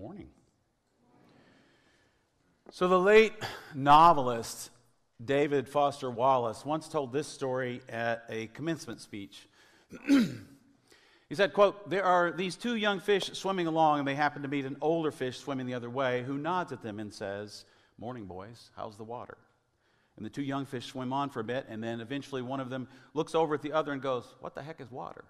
morning. So, the late novelist David Foster Wallace once told this story at a commencement speech. he said, quote, There are these two young fish swimming along, and they happen to meet an older fish swimming the other way who nods at them and says, Morning, boys, how's the water? And the two young fish swim on for a bit, and then eventually one of them looks over at the other and goes, What the heck is water?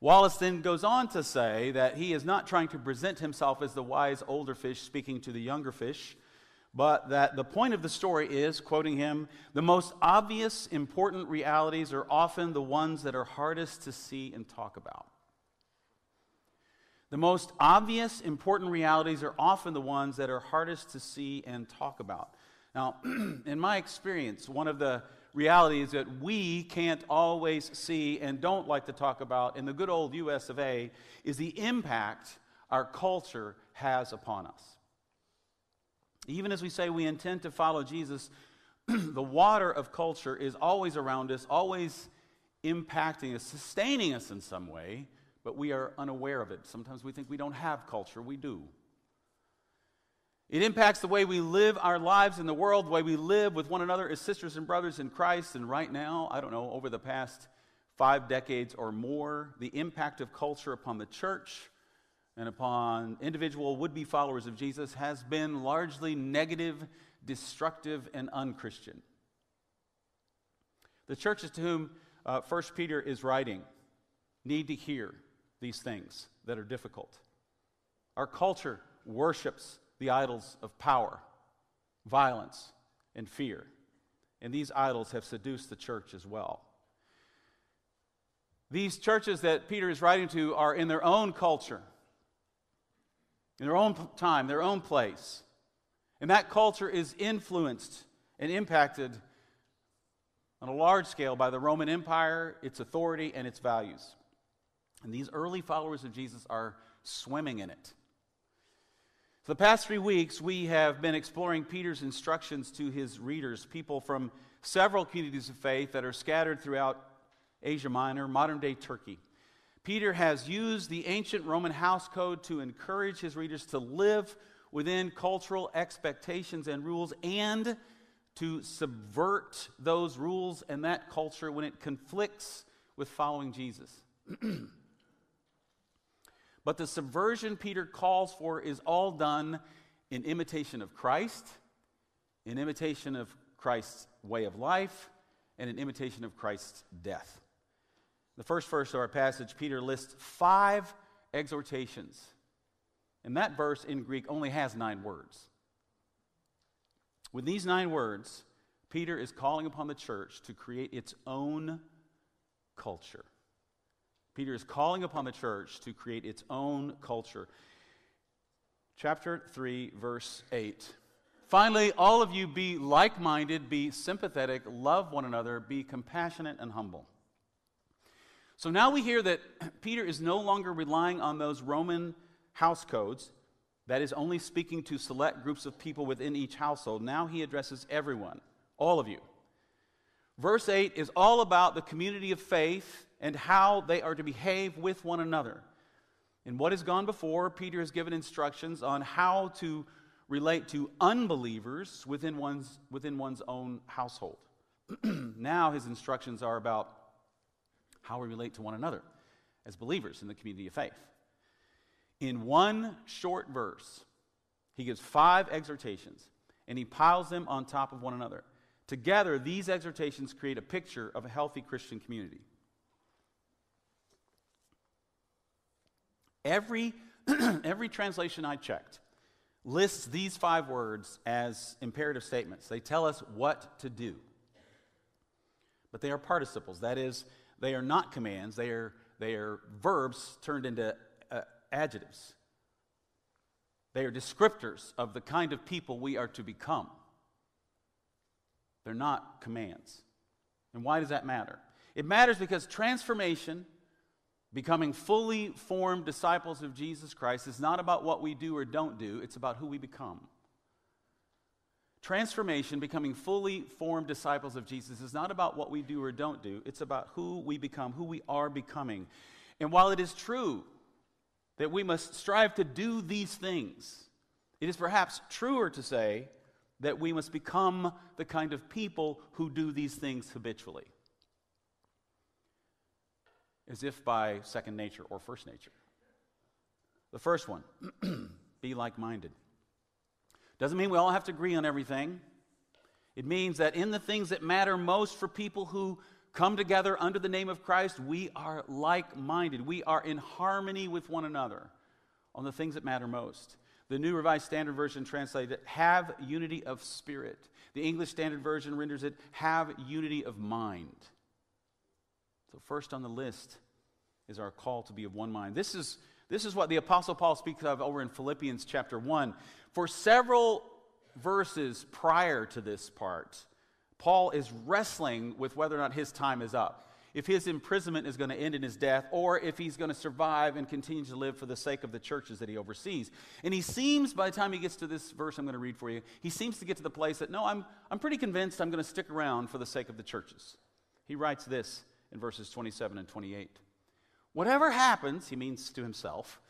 Wallace then goes on to say that he is not trying to present himself as the wise older fish speaking to the younger fish, but that the point of the story is, quoting him, the most obvious, important realities are often the ones that are hardest to see and talk about. The most obvious, important realities are often the ones that are hardest to see and talk about. Now, in my experience, one of the realities that we can't always see and don't like to talk about in the good old US of A is the impact our culture has upon us. Even as we say we intend to follow Jesus, the water of culture is always around us, always impacting us, sustaining us in some way, but we are unaware of it. Sometimes we think we don't have culture, we do. It impacts the way we live our lives in the world, the way we live with one another as sisters and brothers in Christ. And right now, I don't know, over the past five decades or more, the impact of culture upon the church and upon individual would be followers of Jesus has been largely negative, destructive, and unchristian. The churches to whom uh, 1 Peter is writing need to hear these things that are difficult. Our culture worships the idols of power, violence, and fear. And these idols have seduced the church as well. These churches that Peter is writing to are in their own culture, in their own time, their own place. And that culture is influenced and impacted on a large scale by the Roman Empire, its authority, and its values. And these early followers of Jesus are swimming in it. For the past three weeks, we have been exploring Peter's instructions to his readers, people from several communities of faith that are scattered throughout Asia Minor, modern day Turkey. Peter has used the ancient Roman house code to encourage his readers to live within cultural expectations and rules and to subvert those rules and that culture when it conflicts with following Jesus. But the subversion Peter calls for is all done in imitation of Christ, in imitation of Christ's way of life, and in imitation of Christ's death. The first verse of our passage, Peter lists five exhortations. And that verse in Greek only has nine words. With these nine words, Peter is calling upon the church to create its own culture. Peter is calling upon the church to create its own culture. Chapter 3, verse 8. Finally, all of you be like minded, be sympathetic, love one another, be compassionate and humble. So now we hear that Peter is no longer relying on those Roman house codes, that is, only speaking to select groups of people within each household. Now he addresses everyone, all of you. Verse 8 is all about the community of faith and how they are to behave with one another. In what has gone before, Peter has given instructions on how to relate to unbelievers within one's, within one's own household. now his instructions are about how we relate to one another as believers in the community of faith. In one short verse, he gives five exhortations and he piles them on top of one another. Together, these exhortations create a picture of a healthy Christian community. Every, every translation I checked lists these five words as imperative statements. They tell us what to do. But they are participles. That is, they are not commands, they are, they are verbs turned into uh, adjectives. They are descriptors of the kind of people we are to become. They're not commands. And why does that matter? It matters because transformation Becoming fully formed disciples of Jesus Christ is not about what we do or don't do, it's about who we become. Transformation, becoming fully formed disciples of Jesus, is not about what we do or don't do, it's about who we become, who we are becoming. And while it is true that we must strive to do these things. It is perhaps truer to say that we must become the kind of people who do these things habitually, as if by second nature or first nature. The first one, be like minded. Doesn't mean we all have to agree on everything. It means that in the things that matter most for people who come together under the name of Christ, we are like minded. We are in harmony with one another on the things that matter most. The New Revised Standard Version translates it, have unity of spirit. The English Standard Version renders it, have unity of mind. So, first on the list is our call to be of one mind. This is, this is what the Apostle Paul speaks of over in Philippians chapter 1. For several verses prior to this part, Paul is wrestling with whether or not his time is up. If his imprisonment is going to end in his death, or if he's going to survive and continue to live for the sake of the churches that he oversees. And he seems, by the time he gets to this verse I'm going to read for you, he seems to get to the place that, no, I'm, I'm pretty convinced I'm going to stick around for the sake of the churches. He writes this in verses 27 and 28. Whatever happens, he means to himself,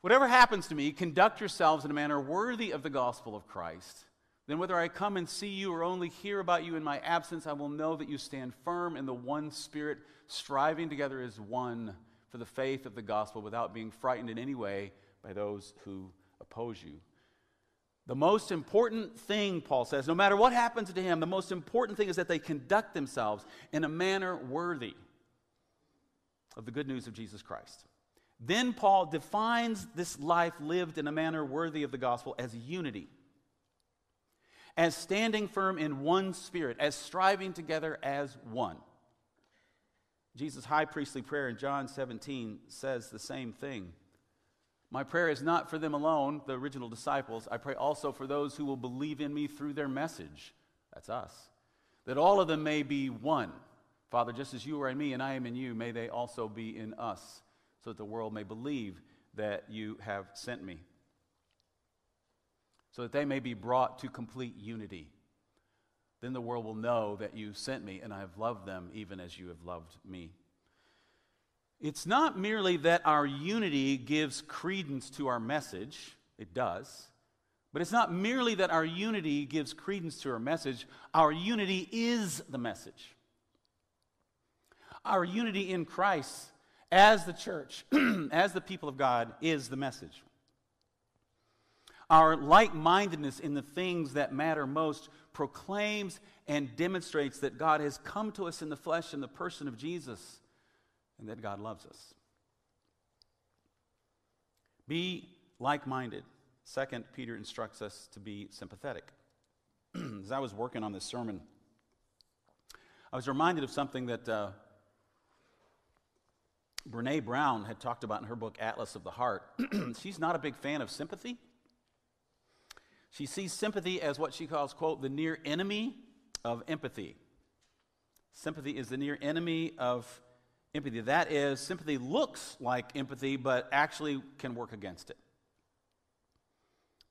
whatever happens to me, conduct yourselves in a manner worthy of the gospel of Christ then whether I come and see you or only hear about you in my absence, I will know that you stand firm in the one Spirit, striving together as one for the faith of the gospel without being frightened in any way by those who oppose you. The most important thing, Paul says, no matter what happens to him, the most important thing is that they conduct themselves in a manner worthy of the good news of Jesus Christ. Then Paul defines this life lived in a manner worthy of the gospel as unity as standing firm in one spirit, as striving together as one. Jesus' high priestly prayer in John 17 says the same thing. My prayer is not for them alone, the original disciples. I pray also for those who will believe in me through their message. That's us. That all of them may be one. Father, just as you are in me and I am in you, may they also be in us, so that the world may believe that you have sent me so that they may be brought to complete unity. Then the world will know that you sent me and I have loved them even as you have loved me. It's not merely that our unity gives credence to our message, it does. But it's not merely that our unity gives credence to our message, our unity is the message. Our unity in Christ as the church, as the people of God, is the message. Our like mindedness in the things that matter most proclaims and demonstrates that God has come to us in the flesh in the person of Jesus and that God loves us. Be like minded. Second, Peter instructs us to be sympathetic. As I was working on this sermon, I was reminded of something that uh, Brene Brown had talked about in her book, Atlas of the Heart. She's not a big fan of sympathy. She sees sympathy as what she calls, quote, the near enemy of empathy. Sympathy is the near enemy of empathy. That is, sympathy looks like empathy, but actually can work against it.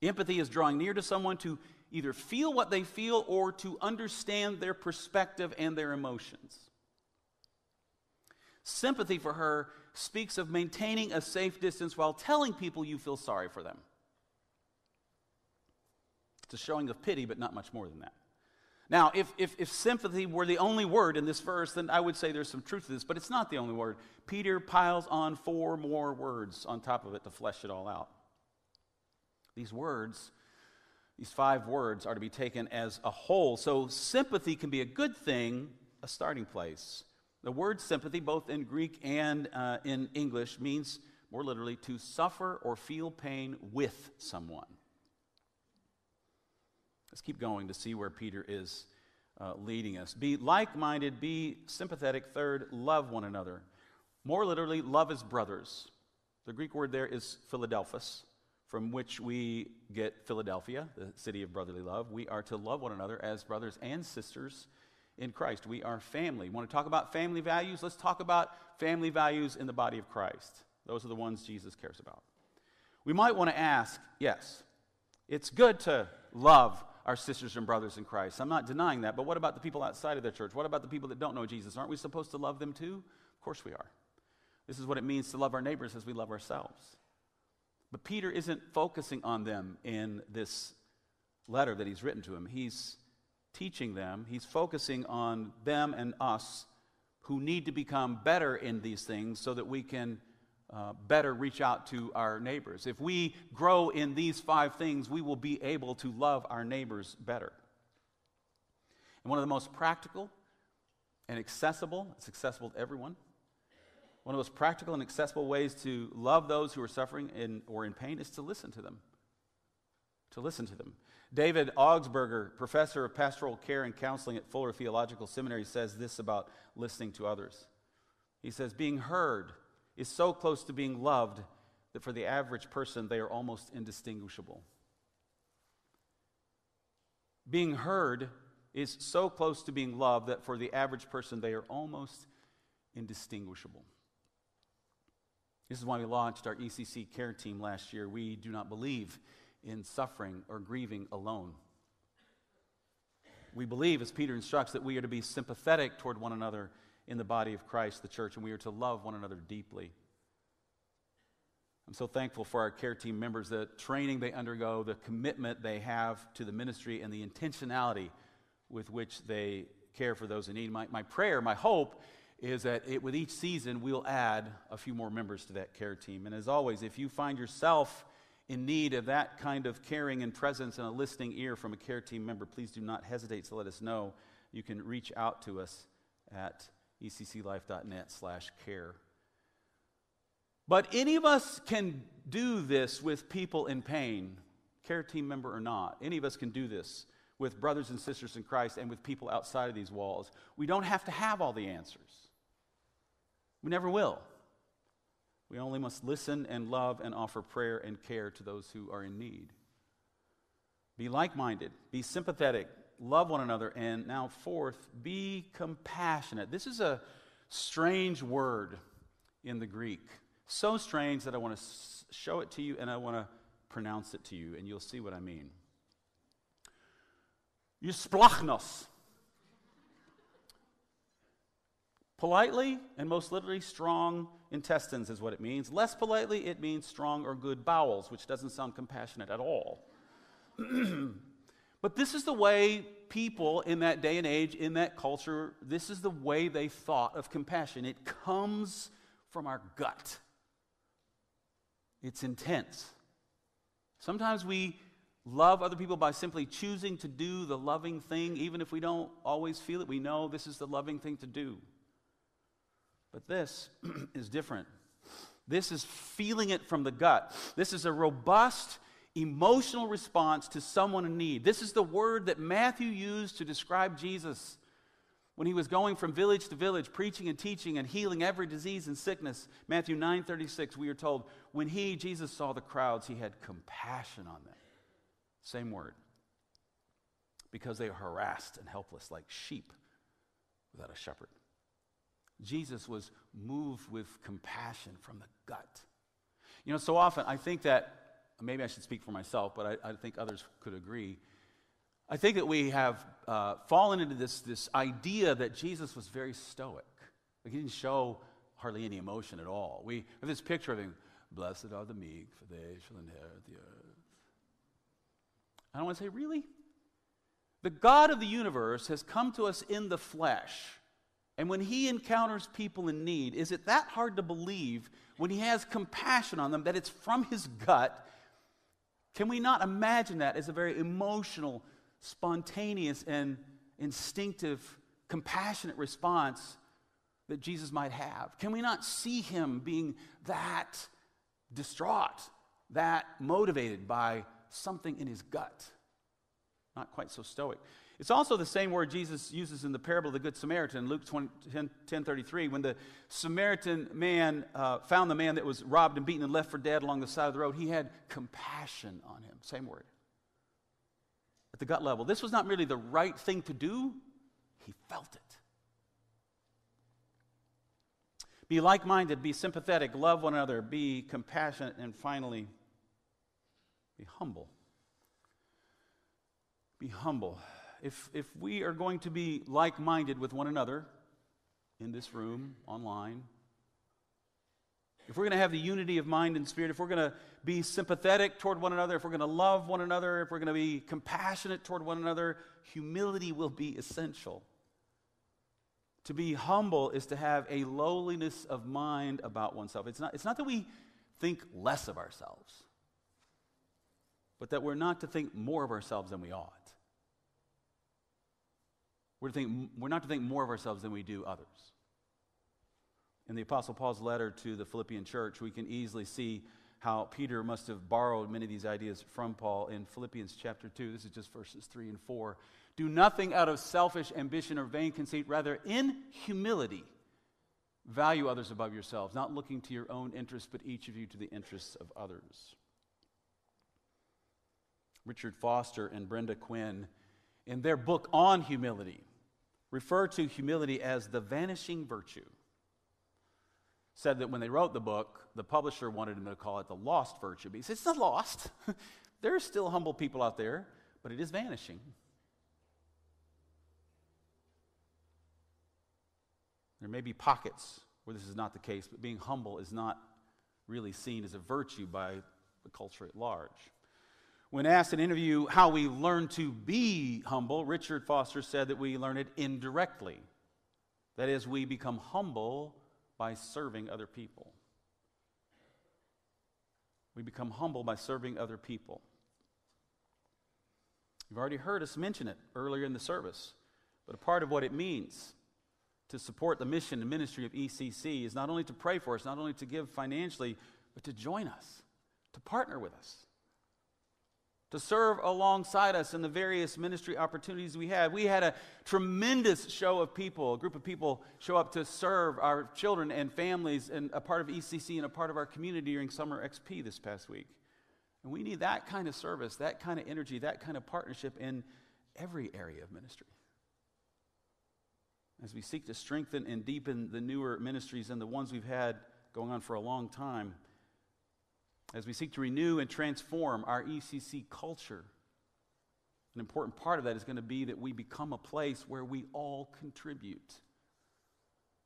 Empathy is drawing near to someone to either feel what they feel or to understand their perspective and their emotions. Sympathy for her speaks of maintaining a safe distance while telling people you feel sorry for them. It's a showing of pity, but not much more than that. Now, if, if, if sympathy were the only word in this verse, then I would say there's some truth to this, but it's not the only word. Peter piles on four more words on top of it to flesh it all out. These words, these five words, are to be taken as a whole. So sympathy can be a good thing, a starting place. The word sympathy, both in Greek and uh, in English, means more literally to suffer or feel pain with someone. Let's keep going to see where Peter is uh, leading us. Be like minded, be sympathetic. Third, love one another. More literally, love as brothers. The Greek word there is Philadelphus, from which we get Philadelphia, the city of brotherly love. We are to love one another as brothers and sisters in Christ. We are family. Want to talk about family values? Let's talk about family values in the body of Christ. Those are the ones Jesus cares about. We might want to ask yes, it's good to love our sisters and brothers in Christ. I'm not denying that, but what about the people outside of the church? What about the people that don't know Jesus? Aren't we supposed to love them too? Of course we are. This is what it means to love our neighbors as we love ourselves. But Peter isn't focusing on them in this letter that he's written to him. He's teaching them, he's focusing on them and us who need to become better in these things so that we can uh, better reach out to our neighbors. If we grow in these five things, we will be able to love our neighbors better. And one of the most practical and accessible, it's accessible to everyone. One of the most practical and accessible ways to love those who are suffering in, or in pain is to listen to them. To listen to them. David Augsburger, professor of pastoral care and counseling at Fuller Theological Seminary, says this about listening to others. He says, Being heard is so close to being loved that for the average person, they are almost indistinguishable. Being heard is so close to being loved that for the average person, they are almost indistinguishable. This is why we launched our ECC care team last year. We do not believe in suffering or grieving alone. We believe, as Peter instructs, that we are to be sympathetic toward one another in the body of Christ, the church, and we are to love one another deeply. I'm so thankful for our care team members, the training they undergo, the commitment they have to the ministry, and the intentionality with which they care for those in need. My, my prayer, my hope, is that it, with each season, we'll add a few more members to that care team. And as always, if you find yourself in need of that kind of caring and presence and a listening ear from a care team member, please do not hesitate to let us know. You can reach out to us at ecclife.net slash care. But any of us can do this with people in pain, care team member or not. Any of us can do this with brothers and sisters in Christ and with people outside of these walls. We don't have to have all the answers. We never will. We only must listen and love and offer prayer and care to those who are in need. Be like minded, be sympathetic, love one another, and now, fourth, be compassionate. This is a strange word in the Greek. So strange that I want to show it to you and I want to pronounce it to you, and you'll see what I mean. Eusplachnos. Politely and most literally, strong intestines is what it means. Less politely, it means strong or good bowels, which doesn't sound compassionate at all. but this is the way people in that day and age, in that culture, this is the way they thought of compassion. It comes from our gut, it's intense. Sometimes we love other people by simply choosing to do the loving thing, even if we don't always feel it. We know this is the loving thing to do. But this is different. This is feeling it from the gut. This is a robust emotional response to someone in need. This is the word that Matthew used to describe Jesus when he was going from village to village preaching and teaching and healing every disease and sickness. Matthew 9:36 we are told when he Jesus saw the crowds he had compassion on them. Same word. Because they are harassed and helpless like sheep without a shepherd. Jesus was moved with compassion from the gut. You know, so often I think that, maybe I should speak for myself, but I, I think others could agree. I think that we have uh, fallen into this, this idea that Jesus was very stoic. Like he didn't show hardly any emotion at all. We have this picture of him, blessed are the meek, for they shall inherit the earth. I don't want to say, really? The God of the universe has come to us in the flesh. And when he encounters people in need, is it that hard to believe when he has compassion on them that it's from his gut? Can we not imagine that as a very emotional, spontaneous, and instinctive, compassionate response that Jesus might have? Can we not see him being that distraught, that motivated by something in his gut. Not quite so stoic. It's also the same word Jesus uses in the parable of the Good Samaritan, Luke 20, 10, 10 33, when the Samaritan man uh, found the man that was robbed and beaten and left for dead along the side of the road. He had compassion on him. Same word. At the gut level. This was not merely the right thing to do, he felt it. Be like minded, be sympathetic, love one another, be compassionate, and finally, be humble. Be humble. If, if we are going to be like minded with one another in this room, online, if we're going to have the unity of mind and spirit, if we're going to be sympathetic toward one another, if we're going to love one another, if we're going to be compassionate toward one another, humility will be essential. To be humble is to have a lowliness of mind about oneself. It's not, it's not that we think less of ourselves, but that we're not to think more of ourselves than we ought. We're, to think, we're not to think more of ourselves than we do others. In the Apostle Paul's letter to the Philippian church, we can easily see how Peter must have borrowed many of these ideas from Paul in Philippians chapter 2. This is just verses 3 and 4. Do nothing out of selfish ambition or vain conceit, rather, in humility, value others above yourselves, not looking to your own interests, but each of you to the interests of others. Richard Foster and Brenda Quinn, in their book on humility, refer to humility as the vanishing virtue. Said that when they wrote the book, the publisher wanted him to call it the lost virtue. But he said, it's not lost. there are still humble people out there, but it is vanishing. There may be pockets where this is not the case, but being humble is not really seen as a virtue by the culture at large. When asked in an interview how we learn to be humble, Richard Foster said that we learn it indirectly. That is, we become humble by serving other people. We become humble by serving other people. You've already heard us mention it earlier in the service, but a part of what it means to support the mission and ministry of ECC is not only to pray for us, not only to give financially, but to join us, to partner with us to serve alongside us in the various ministry opportunities we had. We had a tremendous show of people, a group of people show up to serve our children and families and a part of ECC and a part of our community during Summer XP this past week. And we need that kind of service, that kind of energy, that kind of partnership in every area of ministry. As we seek to strengthen and deepen the newer ministries and the ones we've had going on for a long time, as we seek to renew and transform our ECC culture. An important part of that is going to be that we become a place where we all contribute,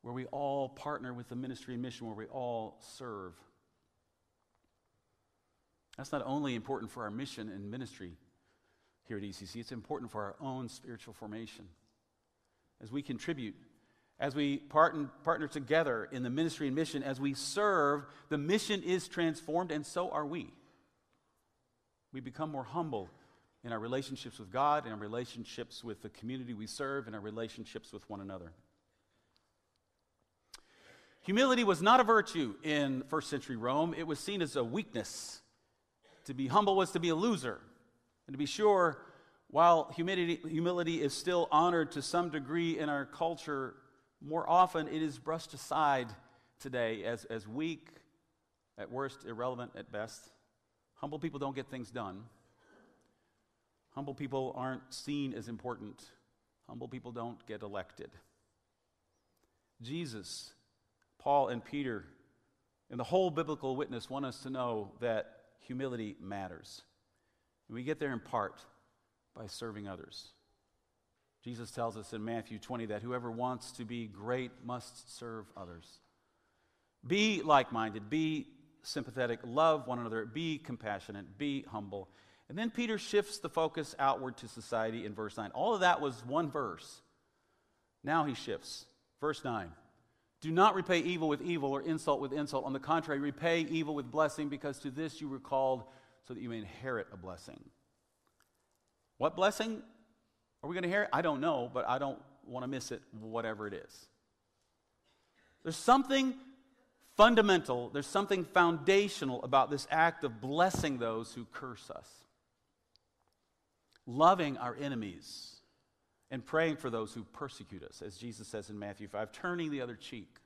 where we all partner with the ministry and mission, where we all serve. That's not only important for our mission and ministry here at ECC, it's important for our own spiritual formation. As we contribute as we partner, partner together in the ministry and mission, as we serve, the mission is transformed, and so are we. We become more humble in our relationships with God, in our relationships with the community we serve, in our relationships with one another. Humility was not a virtue in first century Rome, it was seen as a weakness. To be humble was to be a loser. And to be sure, while humility, humility is still honored to some degree in our culture, more often it is brushed aside today as, as weak, at worst, irrelevant at best. Humble people don't get things done. Humble people aren't seen as important. Humble people don't get elected. Jesus, Paul, and Peter, and the whole biblical witness want us to know that humility matters. And we get there in part by serving others. Jesus tells us in Matthew 20 that whoever wants to be great must serve others. Be like minded, be sympathetic, love one another, be compassionate, be humble. And then Peter shifts the focus outward to society in verse 9. All of that was one verse. Now he shifts. Verse 9. Do not repay evil with evil or insult with insult. On the contrary, repay evil with blessing, because to this you were called so that you may inherit a blessing. What blessing? Are we going to hear it? I don't know, but I don't want to miss it, whatever it is. There's something fundamental, there's something foundational about this act of blessing those who curse us, loving our enemies, and praying for those who persecute us, as Jesus says in Matthew 5, turning the other cheek.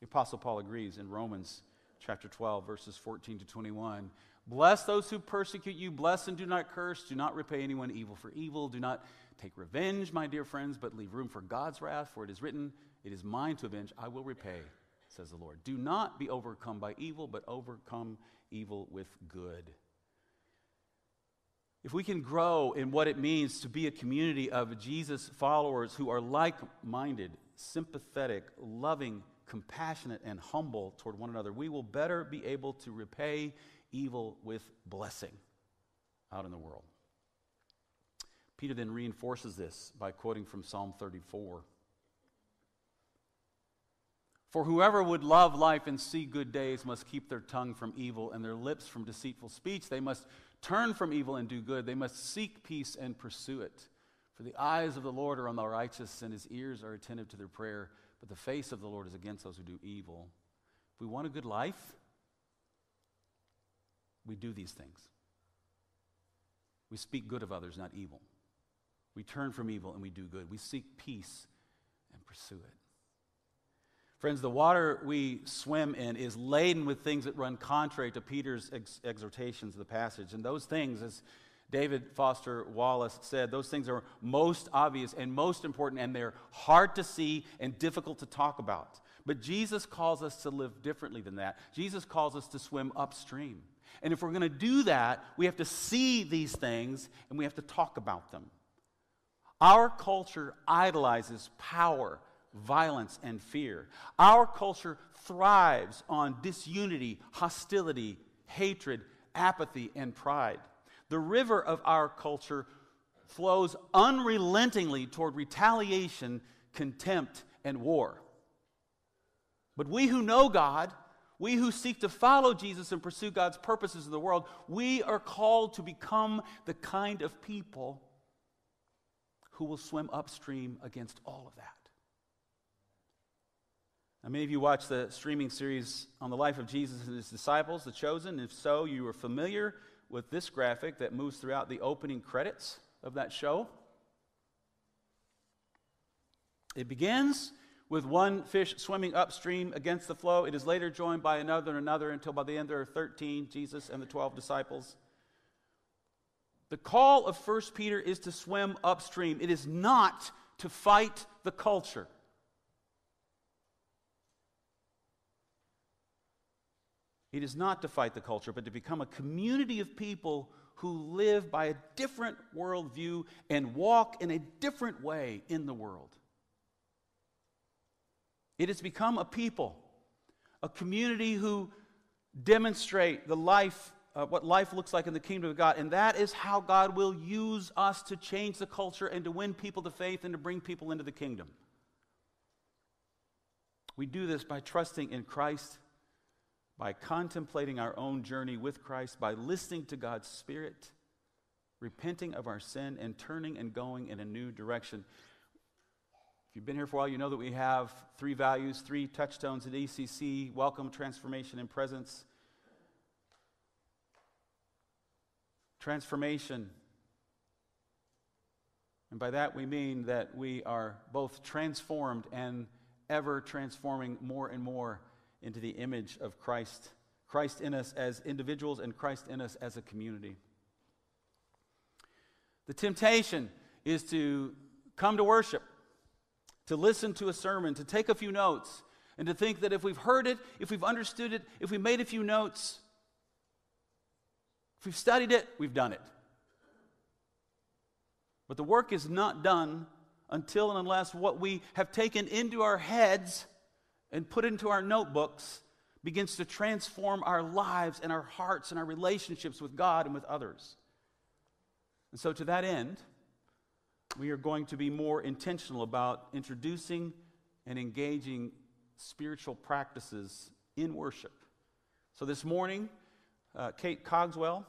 The Apostle Paul agrees in Romans chapter 12, verses 14 to 21. Bless those who persecute you. Bless and do not curse. Do not repay anyone evil for evil. Do not take revenge, my dear friends, but leave room for God's wrath, for it is written, It is mine to avenge. I will repay, says the Lord. Do not be overcome by evil, but overcome evil with good. If we can grow in what it means to be a community of Jesus followers who are like minded, sympathetic, loving compassionate and humble toward one another, we will better be able to repay evil with blessing out in the world. Peter then reinforces this by quoting from Psalm 34. For whoever would love life and see good days must keep their tongue from evil and their lips from deceitful speech. They must turn from evil and do good. They must seek peace and pursue it. For the eyes of the Lord are on the righteous, and his ears are attentive to their prayer. But the face of the Lord is against those who do evil. If we want a good life, we do these things. We speak good of others, not evil. We turn from evil and we do good. We seek peace and pursue it. Friends, the water we swim in is laden with things that run contrary to Peter's ex- exhortations of the passage. And those things, as David Foster Wallace said, those things are most obvious and most important, and they're hard to see and difficult to talk about. But Jesus calls us to live differently than that. Jesus calls us to swim upstream. And if we're going to do that, we have to see these things and we have to talk about them. Our culture idolizes power, violence, and fear. Our culture thrives on disunity, hostility, hatred, apathy, and pride. The river of our culture flows unrelentingly toward retaliation, contempt, and war. But we who know God, we who seek to follow Jesus and pursue God's purposes in the world, we are called to become the kind of people who will swim upstream against all of that. Now, many of you watched the streaming series on the life of Jesus and his disciples, The Chosen. If so, you are familiar with this graphic that moves throughout the opening credits of that show. It begins with one fish swimming upstream against the flow. It is later joined by another and another until by the end there are 13, Jesus and the 12 disciples. The call of 1 Peter is to swim upstream, it is not to fight the culture. It is not to fight the culture, but to become a community of people who live by a different worldview and walk in a different way in the world. It has become a people, a community who demonstrate the life, uh, what life looks like in the kingdom of God. And that is how God will use us to change the culture and to win people to faith and to bring people into the kingdom. We do this by trusting in Christ, by contemplating our own journey with Christ, by listening to God's Spirit, repenting of our sin, and turning and going in a new direction. If you've been here for a while, you know that we have three values, three touchstones at ECC welcome, transformation, and presence. Transformation. And by that we mean that we are both transformed and ever transforming more and more into the image of Christ. Christ in us as individuals and Christ in us as a community. The temptation is to come to worship to listen to a sermon, to take a few notes, and to think that if we've heard it, if we've understood it, if we made a few notes, if we've studied it, we've done it. But the work is not done until and unless what we have taken into our heads and put into our notebooks begins to transform our lives and our hearts and our relationships with God and with others. And so, to that end, we are going to be more intentional about introducing and engaging spiritual practices in worship. So this morning, uh, Kate Cogswell,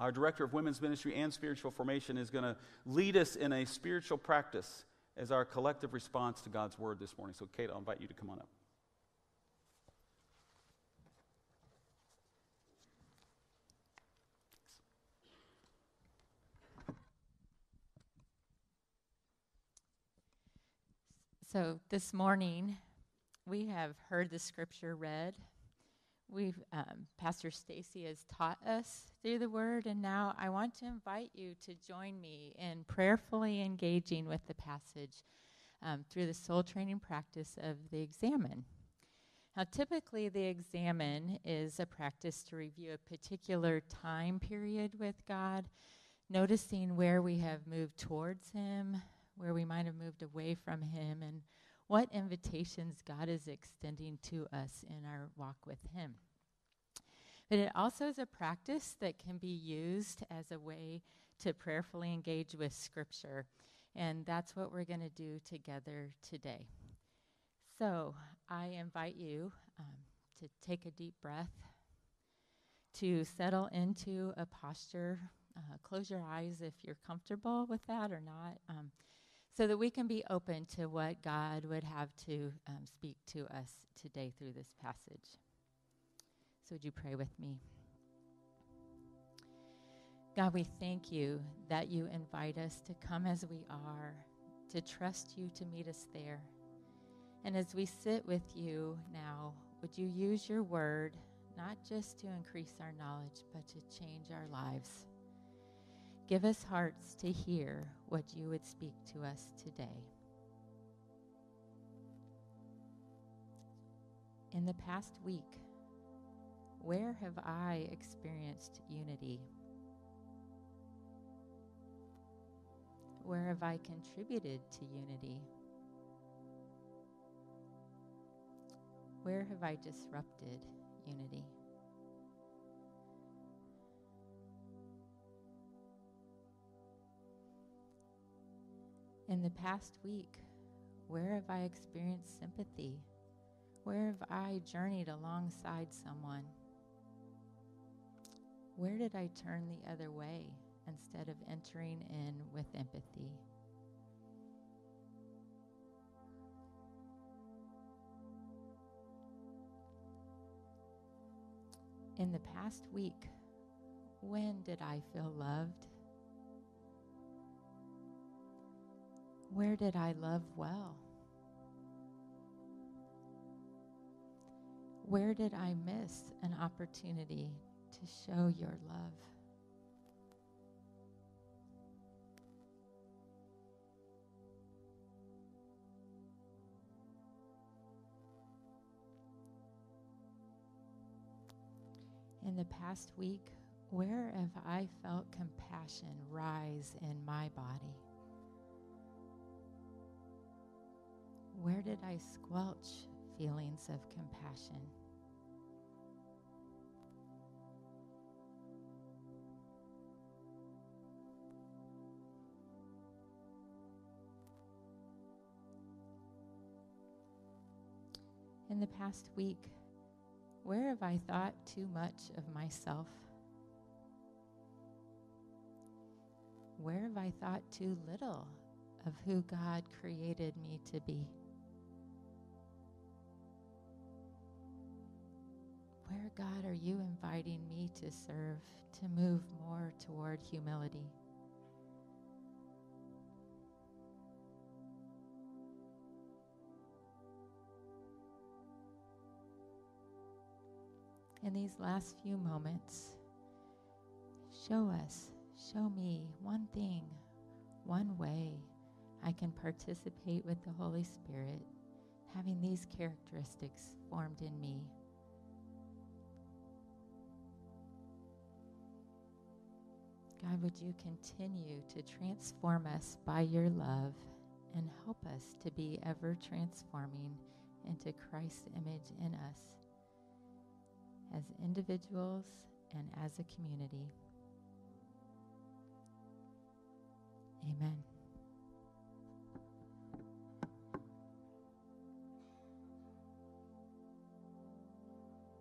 our director of women's ministry and spiritual formation, is going to lead us in a spiritual practice as our collective response to God's word this morning. So, Kate, I'll invite you to come on up. So this morning, we have heard the scripture read. We've um, Pastor Stacy has taught us through the Word, and now I want to invite you to join me in prayerfully engaging with the passage um, through the soul training practice of the Examen. Now, typically, the Examen is a practice to review a particular time period with God, noticing where we have moved towards Him, where we might have moved away from Him, and what invitations God is extending to us in our walk with Him. But it also is a practice that can be used as a way to prayerfully engage with Scripture. And that's what we're going to do together today. So I invite you um, to take a deep breath, to settle into a posture. Uh, close your eyes if you're comfortable with that or not, um, so that we can be open to what God would have to um, speak to us today through this passage. So, would you pray with me? God, we thank you that you invite us to come as we are, to trust you to meet us there. And as we sit with you now, would you use your word not just to increase our knowledge, but to change our lives? Give us hearts to hear what you would speak to us today. In the past week, where have I experienced unity? Where have I contributed to unity? Where have I disrupted unity? In the past week, where have I experienced sympathy? Where have I journeyed alongside someone? Where did I turn the other way instead of entering in with empathy? in the past week, when did I feel loved? Where did I love well? Where did I miss an opportunity to show your love? in the past week, where have I felt compassion rise in my body? Where did I squelch feelings of compassion? In the past week, where have I thought too much of myself? Where have I thought too little of who God created me to be? Where, God, are you inviting me to serve, to move more toward humility? in these last few moments, show us, show me one thing, one way I can participate with the Holy Spirit, having these characteristics formed in me. God, would you continue to transform us by your love and help us to be ever transforming into Christ's image in us as individuals and as a community. Amen.